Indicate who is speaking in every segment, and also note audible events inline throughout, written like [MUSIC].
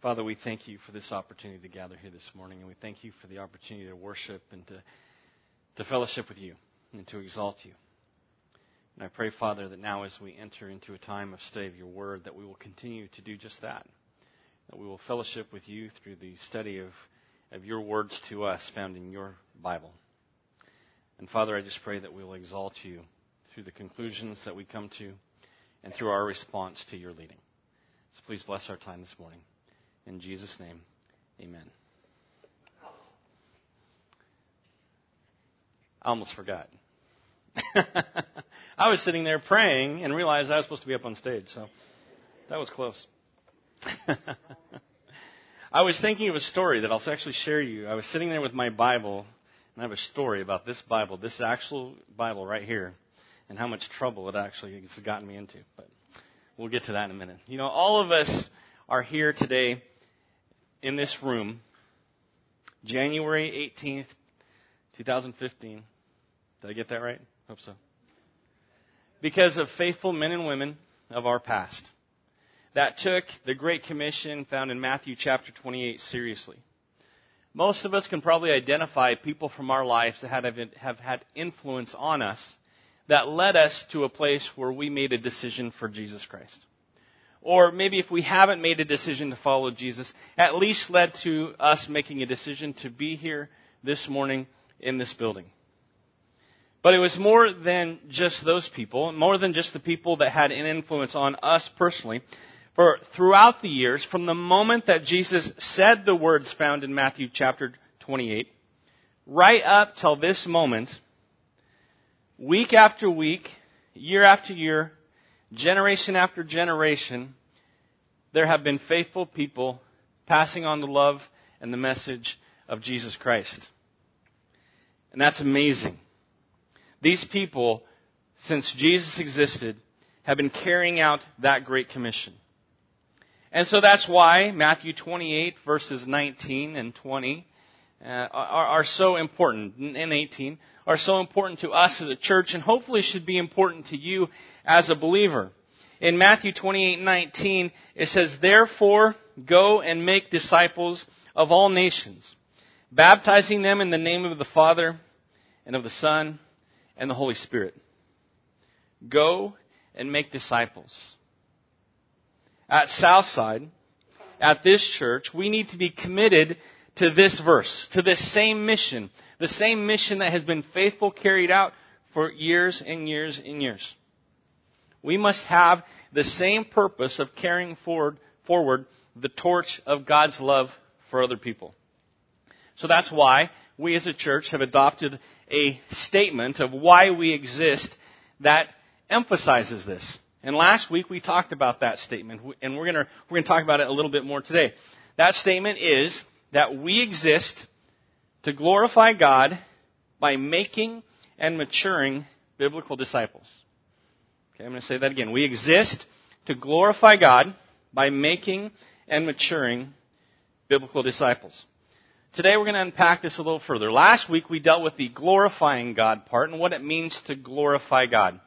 Speaker 1: Father, we thank you for this opportunity to gather here this morning, and we thank you for the opportunity to worship and to, to fellowship with you and to exalt you. And I pray, Father, that now as we enter into a time of study of your word, that we will continue to do just that. That we will fellowship with you through the study of, of your words to us found in your Bible. And Father, I just pray that we will exalt you through the conclusions that we come to and through our response to your leading. So please bless our time this morning. In Jesus' name, amen. I almost forgot. [LAUGHS] I was sitting there praying and realized I was supposed to be up on stage, so that was close. [LAUGHS] I was thinking of a story that I'll actually share you. I was sitting there with my Bible, and I have a story about this Bible, this actual Bible right here, and how much trouble it actually has gotten me into. But we'll get to that in a minute. You know, all of us are here today in this room, January 18th, 2015. Did I get that right? Hope so. Because of faithful men and women of our past that took the Great Commission found in Matthew chapter 28 seriously. Most of us can probably identify people from our lives that have, have had influence on us that led us to a place where we made a decision for Jesus Christ. Or maybe if we haven't made a decision to follow Jesus, at least led to us making a decision to be here this morning in this building. But it was more than just those people, more than just the people that had an influence on us personally. For throughout the years, from the moment that Jesus said the words found in Matthew chapter 28, right up till this moment, week after week, year after year, generation after generation, there have been faithful people passing on the love and the message of Jesus Christ. And that's amazing. These people, since Jesus existed, have been carrying out that great commission. And so that's why Matthew 28 verses 19 and 20 uh, Uh, are, are so important, and 18, are so important to us as a church and hopefully should be important to you as a believer. In Matthew 28:19 it says, "Therefore go and make disciples of all nations, baptizing them in the name of the Father and of the Son and the Holy Spirit." Go and make disciples. At Southside, at this church, we need to be committed to this verse, to this same mission, the same mission that has been faithful carried out for years and years and years. We must have the same purpose of carrying forward, forward the torch of God's love for other people. So that's why we as a church have adopted a statement of why we exist that emphasizes this. And last week we talked about that statement, and we're going we're going to talk about it a little bit more today. That statement is that we exist to glorify God by making and maturing biblical disciples. Okay, I'm going to say that again. We exist to glorify God by making and maturing biblical disciples. Today we're going to unpack this a little further. Last week we dealt with the glorifying God part and what it means to glorify God,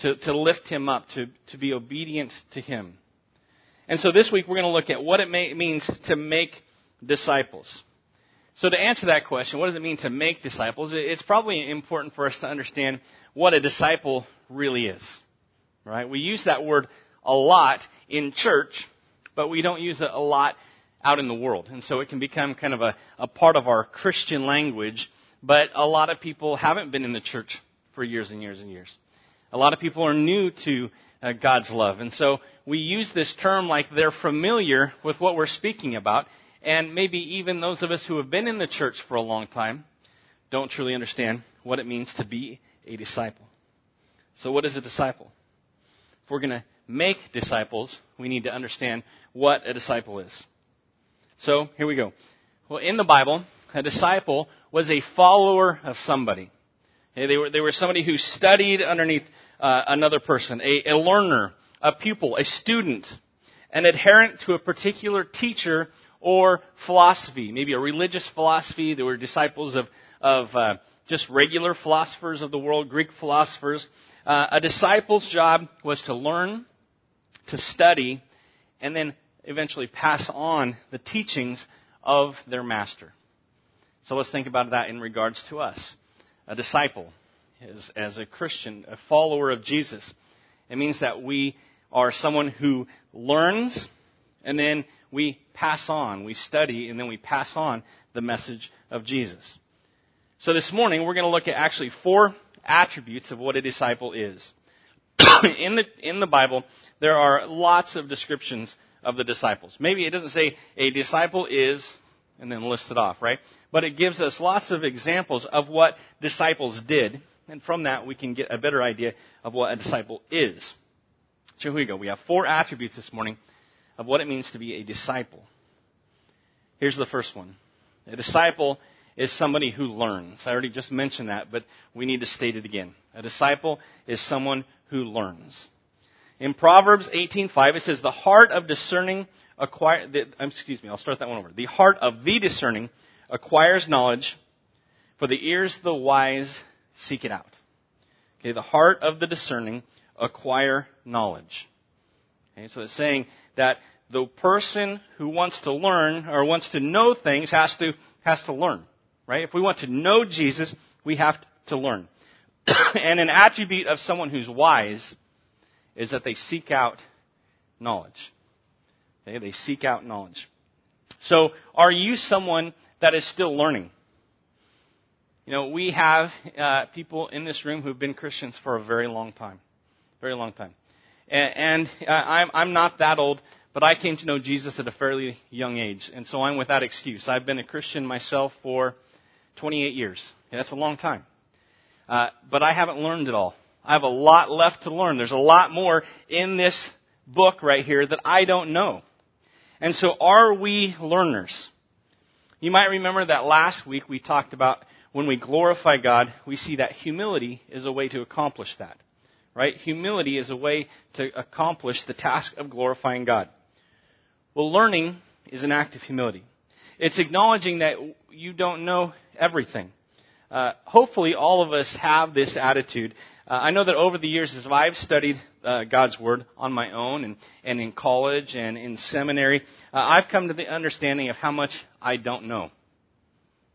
Speaker 1: to, to lift Him up, to, to be obedient to Him. And so this week we're going to look at what it may, means to make disciples. So to answer that question, what does it mean to make disciples? It's probably important for us to understand what a disciple really is. Right? We use that word a lot in church, but we don't use it a lot out in the world. And so it can become kind of a, a part of our Christian language, but a lot of people haven't been in the church for years and years and years. A lot of people are new to uh, God's love. And so we use this term like they're familiar with what we're speaking about. And maybe even those of us who have been in the church for a long time don't truly understand what it means to be a disciple. So what is a disciple? if we're going to make disciples, we need to understand what a disciple is. So, here we go. Well, in the Bible, a disciple was a follower of somebody. They, were, they were somebody who studied underneath uh, another person, a, a learner, a pupil, a student, an adherent to a particular teacher or philosophy, maybe a religious philosophy. They were disciples of, of uh, just regular philosophers of the world, Greek philosophers. Uh, a disciple's job was to learn, to study, and then eventually pass on the teachings of their master. So let's think about that in regards to us. A disciple, as, as a Christian, a follower of Jesus, it means that we are someone who learns and then we pass on, we study, and then we pass on the message of Jesus. So this morning we're going to look at actually four attributes of what a disciple is. [COUGHS] in the in the Bible, there are lots of descriptions of the disciples. Maybe it doesn't say a disciple is and then list it off, right? But it gives us lots of examples of what disciples did, and from that we can get a better idea of what a disciple is. So here we go. We have four attributes this morning of what it means to be a disciple. Here's the first one. A disciple is somebody who learns. I already just mentioned that, but we need to state it again. A disciple is someone who learns. In Proverbs 18:5 it says the heart of discerning acquire the, excuse me, I'll start that one over. The heart of the discerning acquires knowledge, for the ears of the wise seek it out. Okay, the heart of the discerning acquire knowledge. Okay, so it's saying that the person who wants to learn or wants to know things has to has to learn. Right? If we want to know Jesus, we have to learn. [COUGHS] and an attribute of someone who's wise is that they seek out knowledge. Okay? They seek out knowledge. So, are you someone that is still learning? You know, we have uh, people in this room who've been Christians for a very long time. Very long time. And, and uh, I'm, I'm not that old, but I came to know Jesus at a fairly young age. And so I'm without excuse. I've been a Christian myself for 28 years. That's a long time. Uh, but I haven't learned it all. I have a lot left to learn. There's a lot more in this book right here that I don't know. And so are we learners? You might remember that last week we talked about when we glorify God, we see that humility is a way to accomplish that. Right? Humility is a way to accomplish the task of glorifying God. Well, learning is an act of humility. It's acknowledging that you don't know everything. Uh, hopefully, all of us have this attitude. Uh, I know that over the years, as I've studied uh, God's Word on my own and, and in college and in seminary, uh, I've come to the understanding of how much I don't know.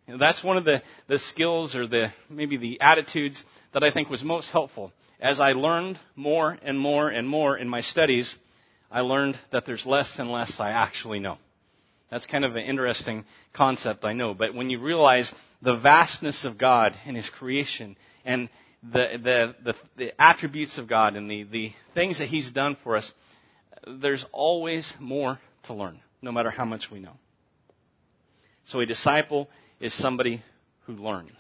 Speaker 1: You know. That's one of the, the skills or the maybe the attitudes that I think was most helpful. As I learned more and more and more in my studies, I learned that there's less and less I actually know. That's kind of an interesting concept, I know. But when you realize the vastness of God and His creation and the, the, the, the attributes of God and the, the things that He's done for us, there's always more to learn, no matter how much we know. So a disciple is somebody who learns.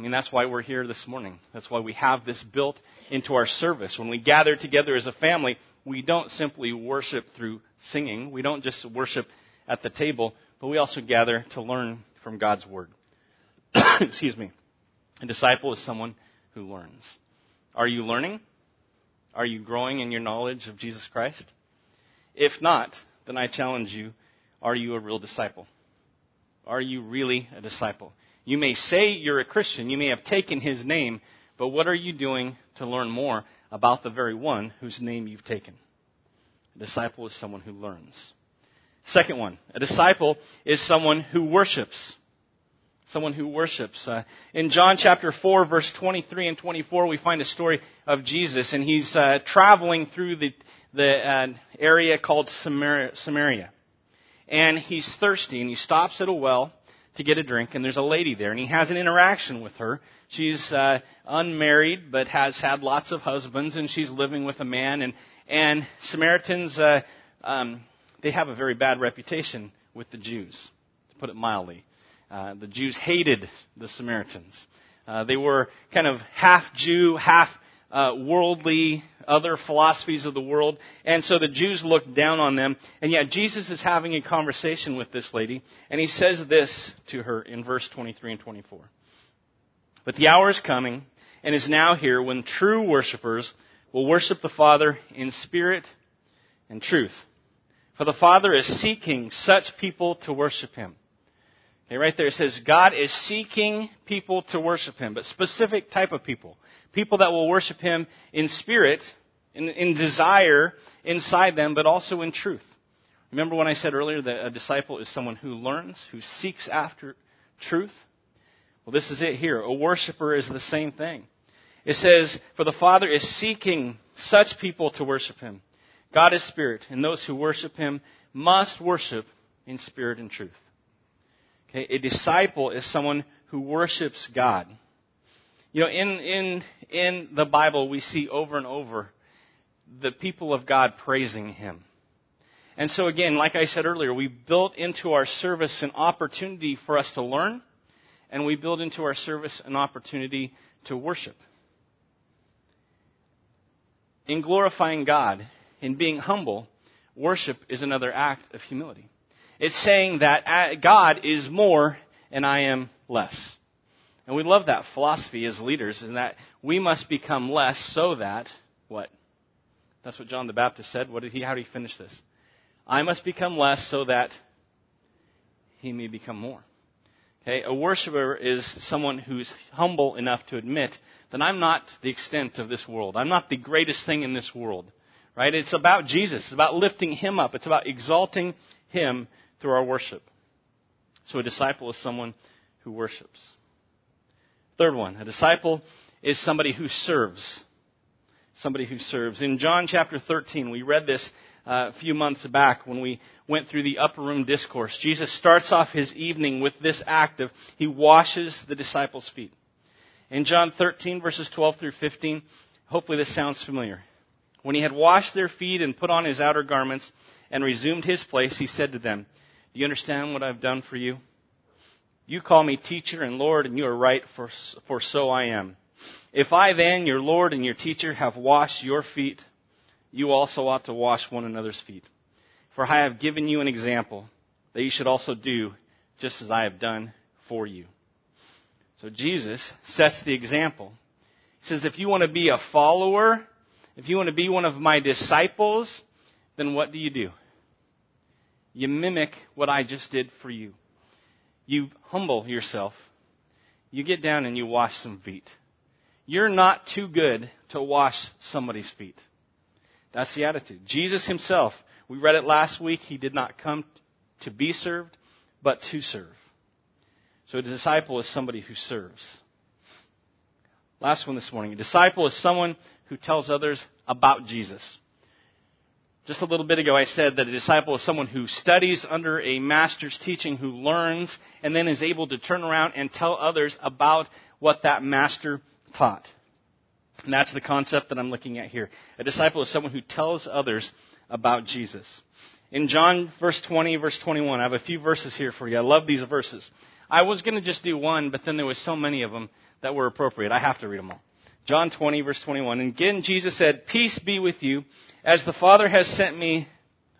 Speaker 1: I mean, that's why we're here this morning. That's why we have this built into our service. When we gather together as a family, we don't simply worship through singing. We don't just worship at the table, but we also gather to learn from God's Word. [COUGHS] Excuse me. A disciple is someone who learns. Are you learning? Are you growing in your knowledge of Jesus Christ? If not, then I challenge you are you a real disciple? Are you really a disciple? You may say you're a Christian, you may have taken his name, but what are you doing to learn more about the very one whose name you've taken? A disciple is someone who learns. Second one, a disciple is someone who worships. Someone who worships. Uh, in John chapter 4, verse 23 and 24, we find a story of Jesus, and he's uh, traveling through the, the uh, area called Samaria, Samaria. And he's thirsty, and he stops at a well to get a drink, and there's a lady there, and he has an interaction with her. She's uh, unmarried, but has had lots of husbands, and she's living with a man, and, and Samaritans uh, um, they have a very bad reputation with the Jews, to put it mildly. Uh, the Jews hated the Samaritans. Uh, they were kind of half Jew, half uh, worldly, other philosophies of the world, and so the Jews looked down on them. And yet Jesus is having a conversation with this lady, and he says this to her in verse 23 and 24. But the hour is coming, and is now here, when true worshippers will worship the Father in spirit and truth. For the Father is seeking such people to worship Him. Okay, right there it says God is seeking people to worship Him, but specific type of people. People that will worship Him in spirit, in, in desire inside them, but also in truth. Remember when I said earlier that a disciple is someone who learns, who seeks after truth? Well, this is it here. A worshiper is the same thing. It says, For the Father is seeking such people to worship Him. God is spirit, and those who worship Him must worship in spirit and truth. Okay, a disciple is someone who worships God. You know, in, in, in the Bible, we see over and over the people of God praising Him. And so again, like I said earlier, we built into our service an opportunity for us to learn, and we build into our service an opportunity to worship. In glorifying God, in being humble, worship is another act of humility. It's saying that uh, God is more and I am less. And we love that philosophy as leaders, and that we must become less so that, what? That's what John the Baptist said. What did he, how did he finish this? I must become less so that he may become more. Okay, a worshiper is someone who's humble enough to admit that I'm not the extent of this world. I'm not the greatest thing in this world. Right? It's about Jesus. It's about lifting him up. It's about exalting him through our worship. So a disciple is someone who worships. Third one, a disciple is somebody who serves. Somebody who serves. In John chapter 13, we read this uh, a few months back when we went through the upper room discourse. Jesus starts off his evening with this act of he washes the disciples' feet. In John 13 verses 12 through 15, hopefully this sounds familiar. When he had washed their feet and put on his outer garments and resumed his place, he said to them, Do you understand what I've done for you? You call me teacher and Lord, and you are right, for, for so I am. If I then, your Lord and your teacher, have washed your feet, you also ought to wash one another's feet. For I have given you an example that you should also do just as I have done for you. So Jesus sets the example. He says, if you want to be a follower, if you want to be one of my disciples, then what do you do? You mimic what I just did for you. You humble yourself. You get down and you wash some feet. You're not too good to wash somebody's feet. That's the attitude. Jesus himself, we read it last week, he did not come to be served, but to serve. So a disciple is somebody who serves. Last one this morning. A disciple is someone who tells others about Jesus. Just a little bit ago, I said that a disciple is someone who studies under a master's teaching, who learns, and then is able to turn around and tell others about what that master taught. And that's the concept that I'm looking at here. A disciple is someone who tells others about Jesus. In John verse 20, verse 21, I have a few verses here for you. I love these verses. I was going to just do one, but then there was so many of them that were appropriate. I have to read them all. John 20, verse 21. And again, Jesus said, Peace be with you. As the Father has sent me,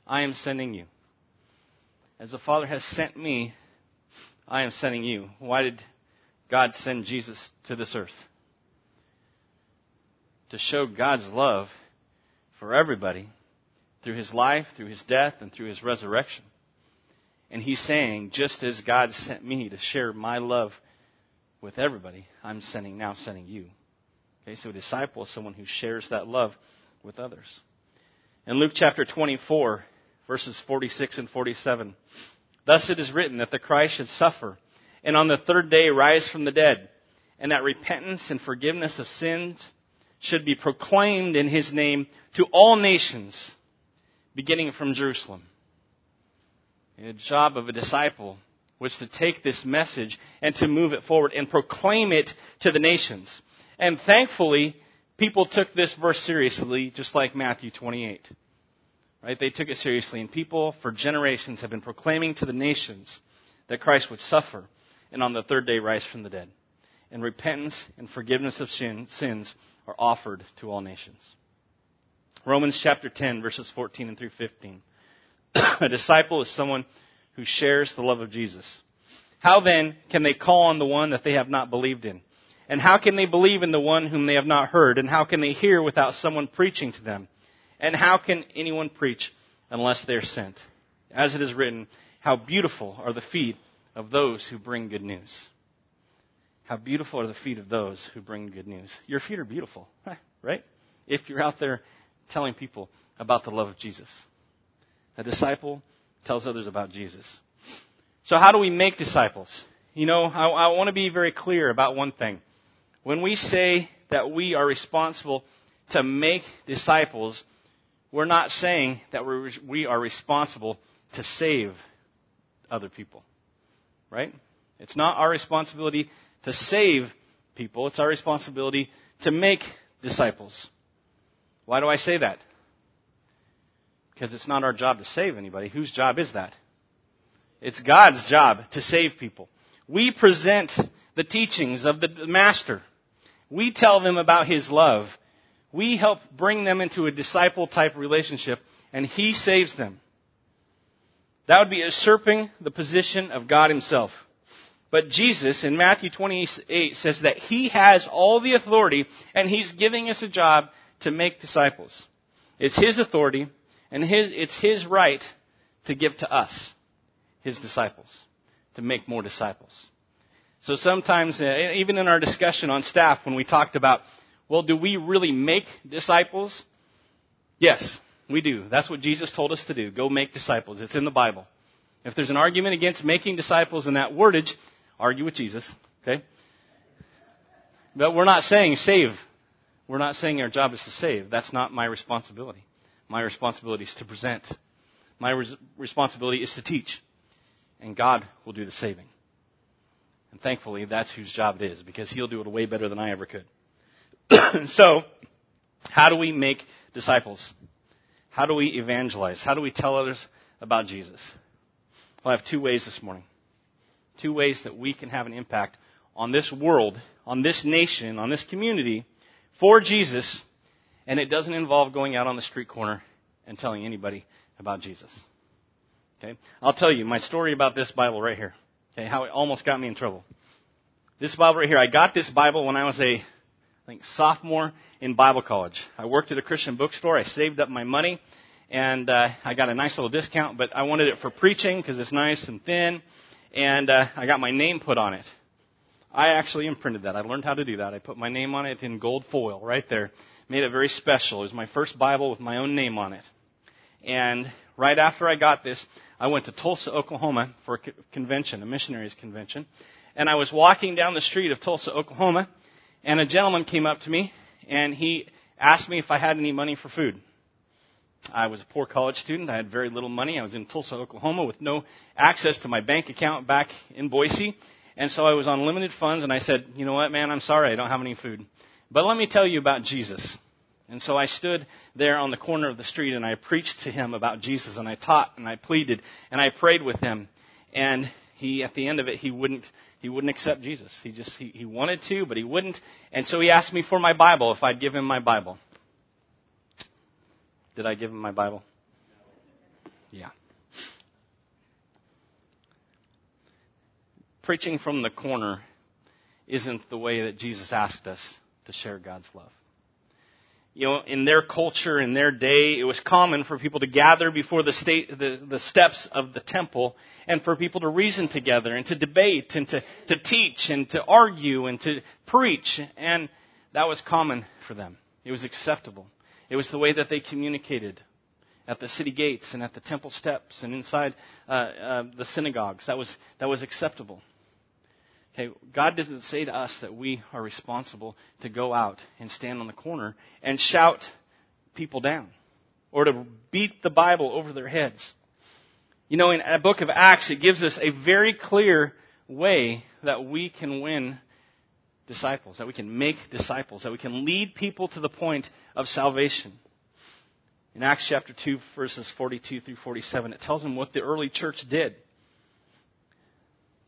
Speaker 1: I am sending you. As the Father has sent me, I am sending you. Why did God send Jesus to this earth? to show God's love for everybody through his life, through his death, and through his resurrection. And he's saying, just as God sent me to share my love with everybody, I'm sending now sending you. Okay, so a disciple is someone who shares that love with others. In Luke chapter 24, verses 46 and 47, thus it is written that the Christ should suffer and on the third day rise from the dead, and that repentance and forgiveness of sins should be proclaimed in his name to all nations, beginning from Jerusalem. The job of a disciple was to take this message and to move it forward and proclaim it to the nations. And thankfully, people took this verse seriously, just like Matthew 28. Right? They took it seriously. And people for generations have been proclaiming to the nations that Christ would suffer and on the third day rise from the dead. And repentance and forgiveness of sins are offered to all nations. Romans chapter 10, verses 14 and through 15. [CLEARS THROAT] a disciple is someone who shares the love of Jesus. How then can they call on the one that they have not believed in? And how can they believe in the one whom they have not heard? And how can they hear without someone preaching to them? And how can anyone preach unless they are sent? As it is written, how beautiful are the feet of those who bring good news. How beautiful are the feet of those who bring good news. Your feet are beautiful, [LAUGHS] right? If you're out there telling people about the love of Jesus. A disciple tells others about Jesus. So how do we make disciples? You know, I, I want to be very clear about one thing. When we say that we are responsible to make disciples, we're not saying that we're, we are responsible to save other people. Right? It's not our responsibility to save people. It's our responsibility to make disciples. Why do I say that? Because it's not our job to save anybody. Whose job is that? It's God's job to save people. We present the teachings of the Master. We tell them about His love. We help bring them into a disciple type relationship, and He saves them. That would be usurping the position of God Himself. But Jesus in Matthew 28 says that He has all the authority, and He's giving us a job to make disciples. It's His authority, and his, it's His right to give to us, His disciples, to make more disciples. So sometimes, uh, even in our discussion on staff, when we talked about, well, do we really make disciples? Yes, we do. That's what Jesus told us to do. Go make disciples. It's in the Bible. If there's an argument against making disciples in that wordage, argue with Jesus. Okay? But we're not saying save. We're not saying our job is to save. That's not my responsibility. My responsibility is to present. My res- responsibility is to teach. And God will do the saving. And thankfully, that's whose job it is, because He'll do it way better than I ever could. [COUGHS] so, how do we make disciples? How do we evangelize? How do we tell others about Jesus? Well, I have two ways this morning. Two ways that we can have an impact on this world, on this nation, on this community for Jesus, and it doesn't involve going out on the street corner and telling anybody about Jesus. Okay? I'll tell you my story about this Bible right here. Okay, how it almost got me in trouble. This Bible right here, I got this Bible when I was a, think, sophomore in Bible college. I worked at a Christian bookstore. I saved up my money, and uh, I got a nice little discount, but I wanted it for preaching because it's nice and thin, and uh, I got my name put on it. I actually imprinted that. I learned how to do that. I put my name on it in gold foil right there. Made it very special. It was my first Bible with my own name on it. And right after I got this, I went to Tulsa, Oklahoma for a convention, a missionaries convention. And I was walking down the street of Tulsa, Oklahoma, and a gentleman came up to me and he asked me if I had any money for food. I was a poor college student. I had very little money. I was in Tulsa, Oklahoma with no access to my bank account back in Boise. And so I was on limited funds and I said, you know what, man, I'm sorry. I don't have any food. But let me tell you about Jesus. And so I stood there on the corner of the street and I preached to him about Jesus and I taught and I pleaded and I prayed with him. And he, at the end of it, he wouldn't, he wouldn't accept Jesus. He just, he, he wanted to, but he wouldn't. And so he asked me for my Bible, if I'd give him my Bible. Did I give him my Bible? Yeah. Preaching from the corner isn't the way that Jesus asked us to share God's love you know, in their culture, in their day, it was common for people to gather before the, state, the, the steps of the temple and for people to reason together and to debate and to, to teach and to argue and to preach. And that was common for them. It was acceptable. It was the way that they communicated at the city gates and at the temple steps and inside uh, uh, the synagogues. That was, that was acceptable. Okay, God doesn't say to us that we are responsible to go out and stand on the corner and shout people down or to beat the Bible over their heads. You know, in a book of Acts, it gives us a very clear way that we can win disciples, that we can make disciples, that we can lead people to the point of salvation. In Acts chapter 2, verses 42 through 47, it tells them what the early church did.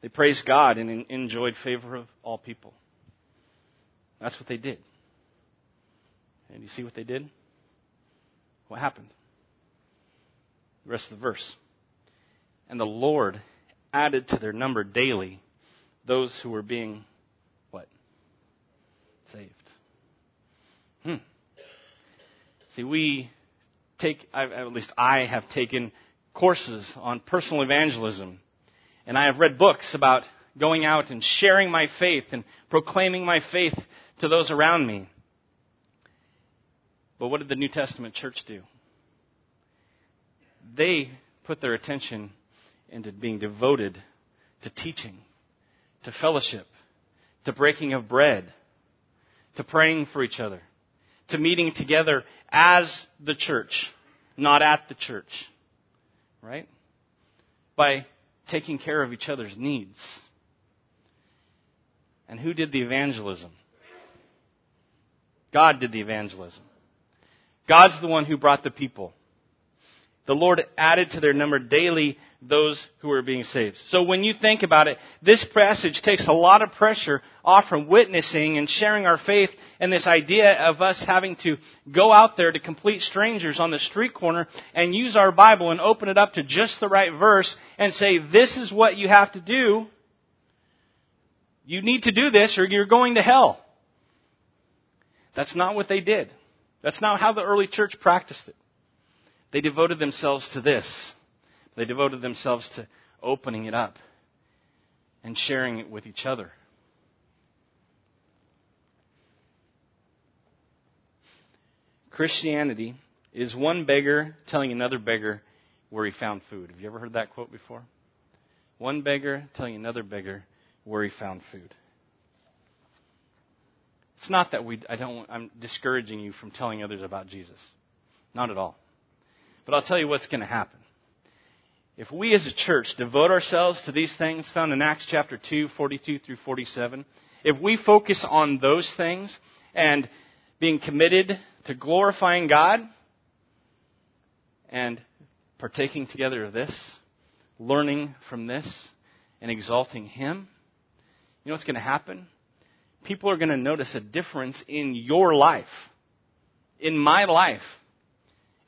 Speaker 1: they praised God and enjoyed favor of all people. That's what they did. And you see what they did? What happened? The rest of the verse. And the Lord added to their number daily those who were being what? Saved. Hmm. See, we take, at least I have taken courses on personal evangelism. And I have read books about going out and sharing my faith and proclaiming my faith to those around me. But what did the New Testament church do? They put their attention into being devoted to teaching, to fellowship, to breaking of bread, to praying for each other, to meeting together as the church, not at the church. Right? By taking care of each other's needs. And who did the evangelism? God did the evangelism. God's the one who brought the people. The Lord added to their number daily those who are being saved. So when you think about it, this passage takes a lot of pressure off from witnessing and sharing our faith and this idea of us having to go out there to complete strangers on the street corner and use our Bible and open it up to just the right verse and say, this is what you have to do. You need to do this or you're going to hell. That's not what they did. That's not how the early church practiced it. They devoted themselves to this. They devoted themselves to opening it up and sharing it with each other. Christianity is one beggar telling another beggar where he found food. Have you ever heard that quote before? One beggar telling another beggar where he found food. It's not that we, I don't, I'm discouraging you from telling others about Jesus. Not at all. But I'll tell you what's going to happen. If we as a church devote ourselves to these things found in Acts chapter 2, 42 through 47, if we focus on those things and being committed to glorifying God and partaking together of this, learning from this, and exalting Him, you know what's going to happen? People are going to notice a difference in your life, in my life,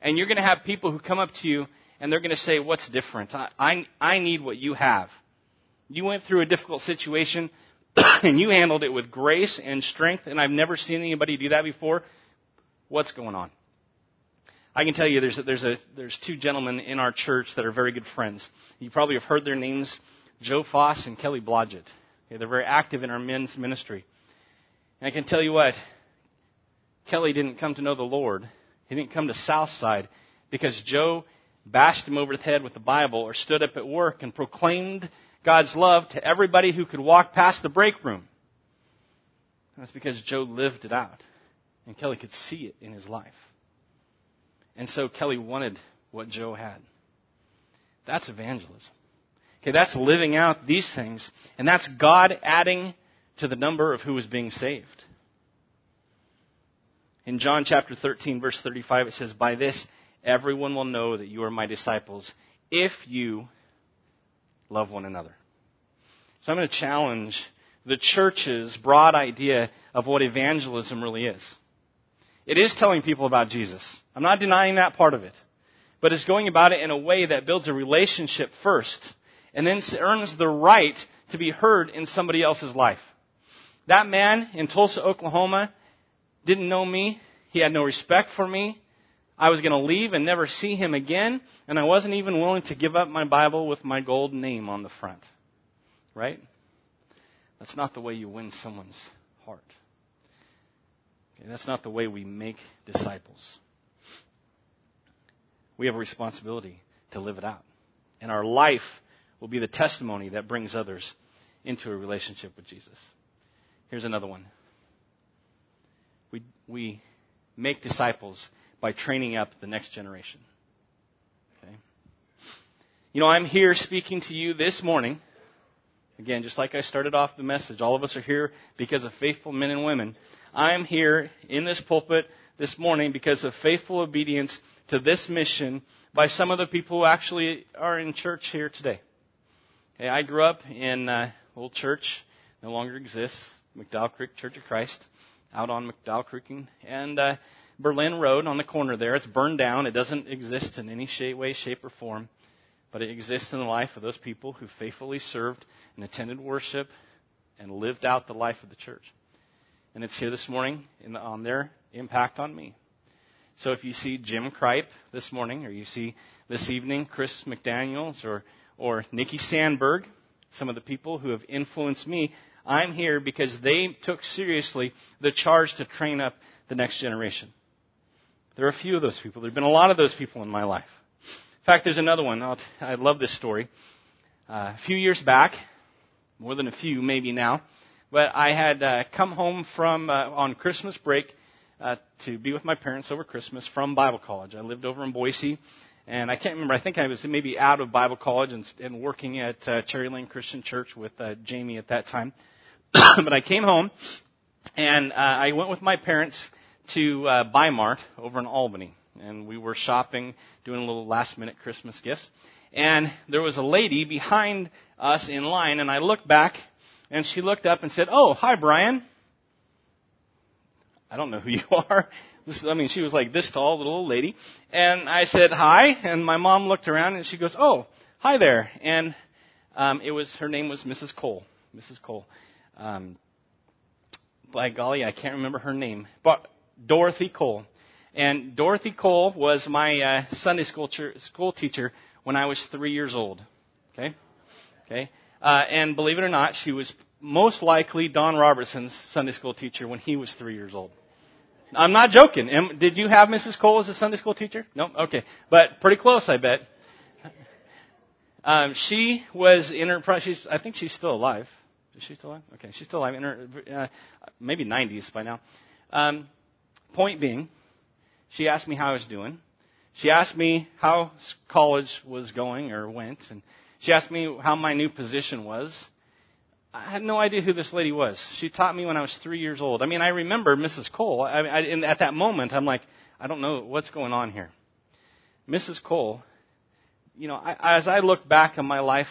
Speaker 1: and you're going to have people who come up to you and they're going to say, What's different? I, I, I need what you have. You went through a difficult situation [COUGHS] and you handled it with grace and strength, and I've never seen anybody do that before. What's going on? I can tell you there's there's a there's two gentlemen in our church that are very good friends. You probably have heard their names, Joe Foss and Kelly Blodgett. Okay, they're very active in our men's ministry. And I can tell you what, Kelly didn't come to know the Lord he didn't come to Southside because Joe bashed him over the head with the Bible or stood up at work and proclaimed God's love to everybody who could walk past the break room. That's because Joe lived it out. And Kelly could see it in his life. And so Kelly wanted what Joe had. That's evangelism. Okay, that's living out these things. And that's God adding to the number of who is being saved. In John chapter 13, verse 35, it says, By this everyone will know that you are my disciples if you love one another. So I'm going to challenge the church's broad idea of what evangelism really is. It is telling people about Jesus. I'm not denying that part of it. But it's going about it in a way that builds a relationship first and then earns the right to be heard in somebody else's life. That man in Tulsa, Oklahoma didn't know me. He had no respect for me. I was going to leave and never see him again, and I wasn't even willing to give up my Bible with my gold name on the front. Right? That's not the way you win someone's heart. Okay, that's not the way we make disciples. We have a responsibility to live it out. And our life will be the testimony that brings others into a relationship with Jesus. Here's another one we, we make disciples by training up the next generation. Okay? You know, I'm here speaking to you this morning. Again, just like I started off the message, all of us are here because of faithful men and women. I'm here in this pulpit this morning because of faithful obedience to this mission by some of the people who actually are in church here today. Okay, I grew up in uh, old church, no longer exists, McDowell Creek Church of Christ out on McDowell Creek and uh, Berlin Road on the corner there. It's burned down. It doesn't exist in any shape, way, shape, or form. but it exists in the life of those people who faithfully served and attended worship and lived out the life of the church. And it's here this morning the, on their impact on me. So if you see Jim Kripe this morning, or you see this evening Chris McDaniels or, or Nikki Sandberg, some of the people who have influenced me, I'm here because they took seriously the charge to train up the next generation. There are a few of those people. There have been a lot of those people in my life. In fact, there's another one. I'll, i love this story. Uh, a few years back, more than a few maybe now, but I had uh, come home from uh, on Christmas break uh, to be with my parents over Christmas from Bible college. I lived over in Boise, and I can't remember. I think I was maybe out of Bible college and, and working at uh, Cherry Lane Christian Church with uh, Jamie at that time. [COUGHS] but I came home, and uh, I went with my parents to uh, Bi-Mart over in Albany and we were shopping, doing a little last minute Christmas gifts. And there was a lady behind us in line, and I looked back, and she looked up and said, Oh, hi, Brian. I don't know who [LAUGHS] you are. This, I mean, she was like this tall, little old lady. And I said, Hi. And my mom looked around, and she goes, Oh, hi there. And um, it was her name was Mrs. Cole. Mrs. Cole. Um, by golly, I can't remember her name, but Dorothy Cole. And Dorothy Cole was my uh, Sunday school, ch- school teacher when I was three years old. Okay? Okay? Uh, and believe it or not, she was most likely Don Robertson's Sunday school teacher when he was three years old. I'm not joking. Am, did you have Mrs. Cole as a Sunday school teacher? No? Okay. But pretty close, I bet. Um, she was in her, she's, I think she's still alive. Is she still alive? Okay, she's still alive. In her, uh, maybe 90s by now. Um, point being, she asked me how I was doing. She asked me how college was going or went, and she asked me how my new position was. I had no idea who this lady was. She taught me when I was three years old. I mean, I remember Mrs. Cole. I, I, and at that moment, I'm like, I don't know what's going on here. Mrs. Cole, you know, I, as I look back on my life,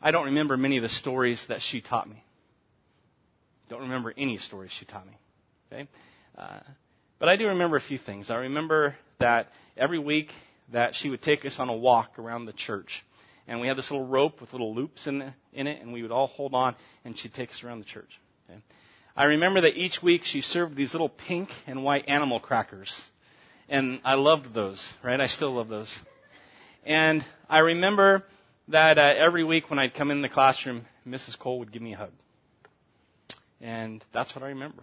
Speaker 1: I don't remember many of the stories that she taught me. Don't remember any stories she taught me. Okay, uh, but I do remember a few things. I remember that every week that she would take us on a walk around the church. And we had this little rope with little loops in, the, in it, and we would all hold on, and she'd take us around the church. Okay? I remember that each week she served these little pink and white animal crackers. And I loved those, right? I still love those. And I remember that uh, every week when I'd come in the classroom, Mrs. Cole would give me a hug. And that's what I remember.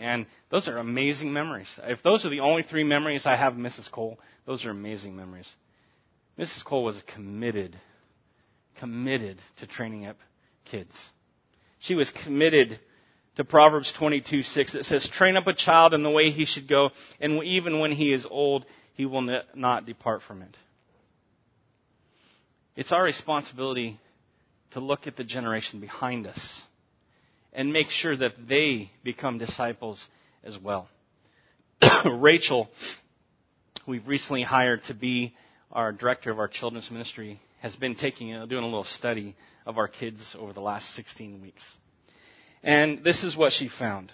Speaker 1: And those are amazing memories. If those are the only three memories I have of Mrs. Cole, those are amazing memories. Mrs. Cole was committed, committed to training up kids. She was committed to Proverbs 22, 6 that says, train up a child in the way he should go, and even when he is old, he will not depart from it. It's our responsibility to look at the generation behind us and make sure that they become disciples as well. [COUGHS] Rachel, we've recently hired to be our director of our children's ministry, has been taking uh, doing a little study of our kids over the last 16 weeks. And this is what she found.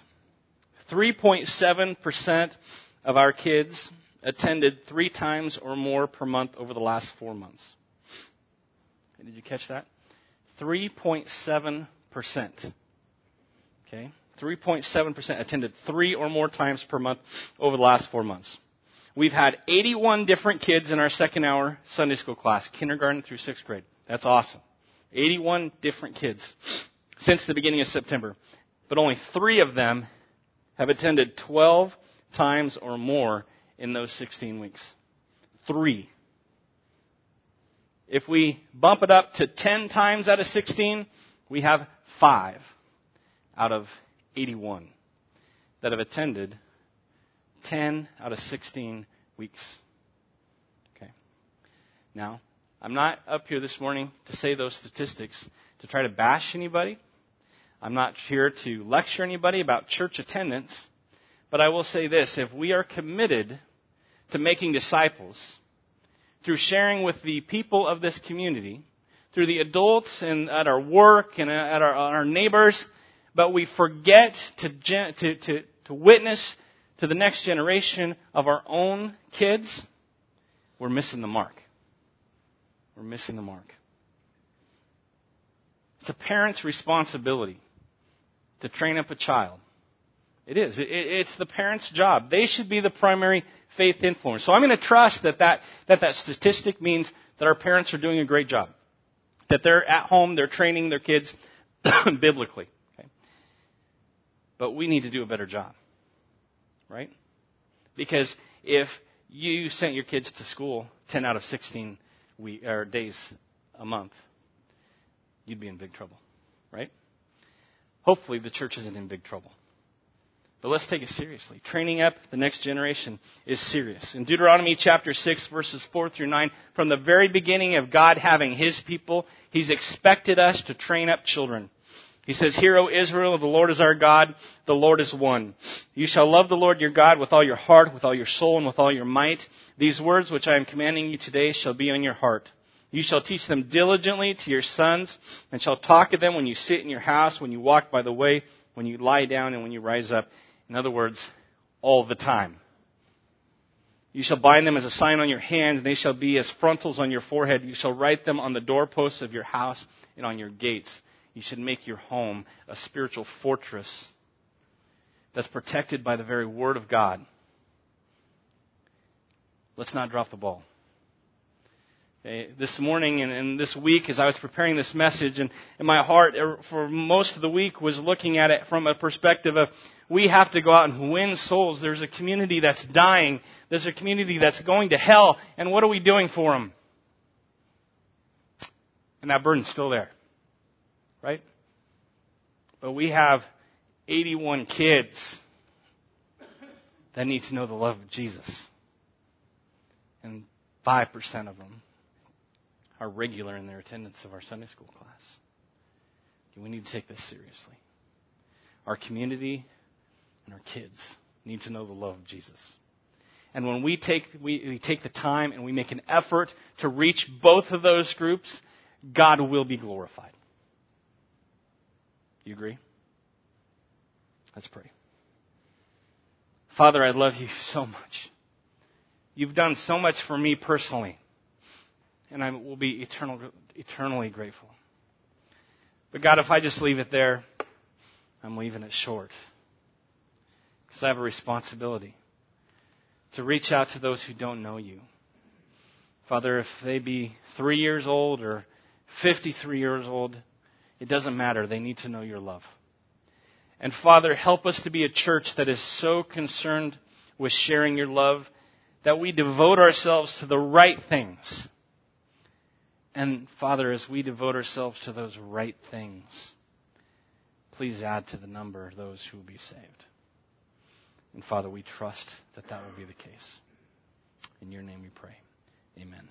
Speaker 1: 3.7% of our kids attended three times or more per month over the last four months. Did you catch that? 3.7%. Okay? 3.7% attended three or more times per month over the last four months. We've had 81 different kids in our second hour Sunday school class, kindergarten through sixth grade. That's awesome. 81 different kids since the beginning of September. But only three of them have attended 12 times or more in those 16 weeks. Three. If we bump it up to 10 times out of 16, we have five out of 81 that have attended 10 out of 16 weeks. Okay. Now, I'm not up here this morning to say those statistics to try to bash anybody. I'm not here to lecture anybody about church attendance. But I will say this if we are committed to making disciples through sharing with the people of this community, through the adults and at our work and at our, our neighbors, but we forget to, to, to, to witness to the next generation of our own kids, we're missing the mark. we're missing the mark. It's a parent's responsibility to train up a child. It is. It's the parent's job. They should be the primary faith influence. So I'm going to trust that that, that that statistic means that our parents are doing a great job. That they're at home, they're training their kids [COUGHS] biblically. But we need to do a better job. Right? Because if you sent your kids to school 10 out of 16 week, or days a month, you'd be in big trouble. Right? Hopefully the church isn't in big trouble. But let's take it seriously. Training up the next generation is serious. In Deuteronomy chapter 6 verses 4 through 9, from the very beginning of God having His people, He's expected us to train up children. He says, Hear, O Israel, the Lord is our God, the Lord is one. You shall love the Lord your God with all your heart, with all your soul, and with all your might. These words which I am commanding you today shall be on your heart. You shall teach them diligently to your sons, and shall talk of them when you sit in your house, when you walk by the way, when you lie down, and when you rise up. In other words, all the time. You shall bind them as a sign on your hands, and they shall be as frontals on your forehead. You shall write them on the doorposts of your house and on your gates. You should make your home a spiritual fortress that's protected by the very Word of God. Let's not drop the ball. Okay, this morning and, and, this week, as I was preparing this message, and, and my heart er, for most of the week was looking at it from a perspective of we have to go out and win souls. There's a community that's dying. There's a community that's going to hell. And what are we doing for them? And that burden's still there right? But we have 81 kids that need to know the love of Jesus. And 5% of them are regular in their attendance of our Sunday school class. We need to take this seriously. Our community and our kids need to know the love of Jesus. And when we take, we, we take the time and we make an effort to reach both of those groups, God will be glorified. You agree? Let's pray. Father, I love you [LAUGHS] so much. You've done so much for me personally, and I will be eternal, eternally grateful. But God, if I just leave it there, I'm leaving it short. Because I have a responsibility to reach out to those who don't know you. Father, if they be three years old or 53 years old, it doesn't matter. They need to know your love. And Father, help us to be a church that is so concerned with sharing your love that we devote ourselves to the right things. And Father, as we devote ourselves to those right things, please add to the number those who will be saved. And Father, we trust that that will be the case. In your name we pray. Amen.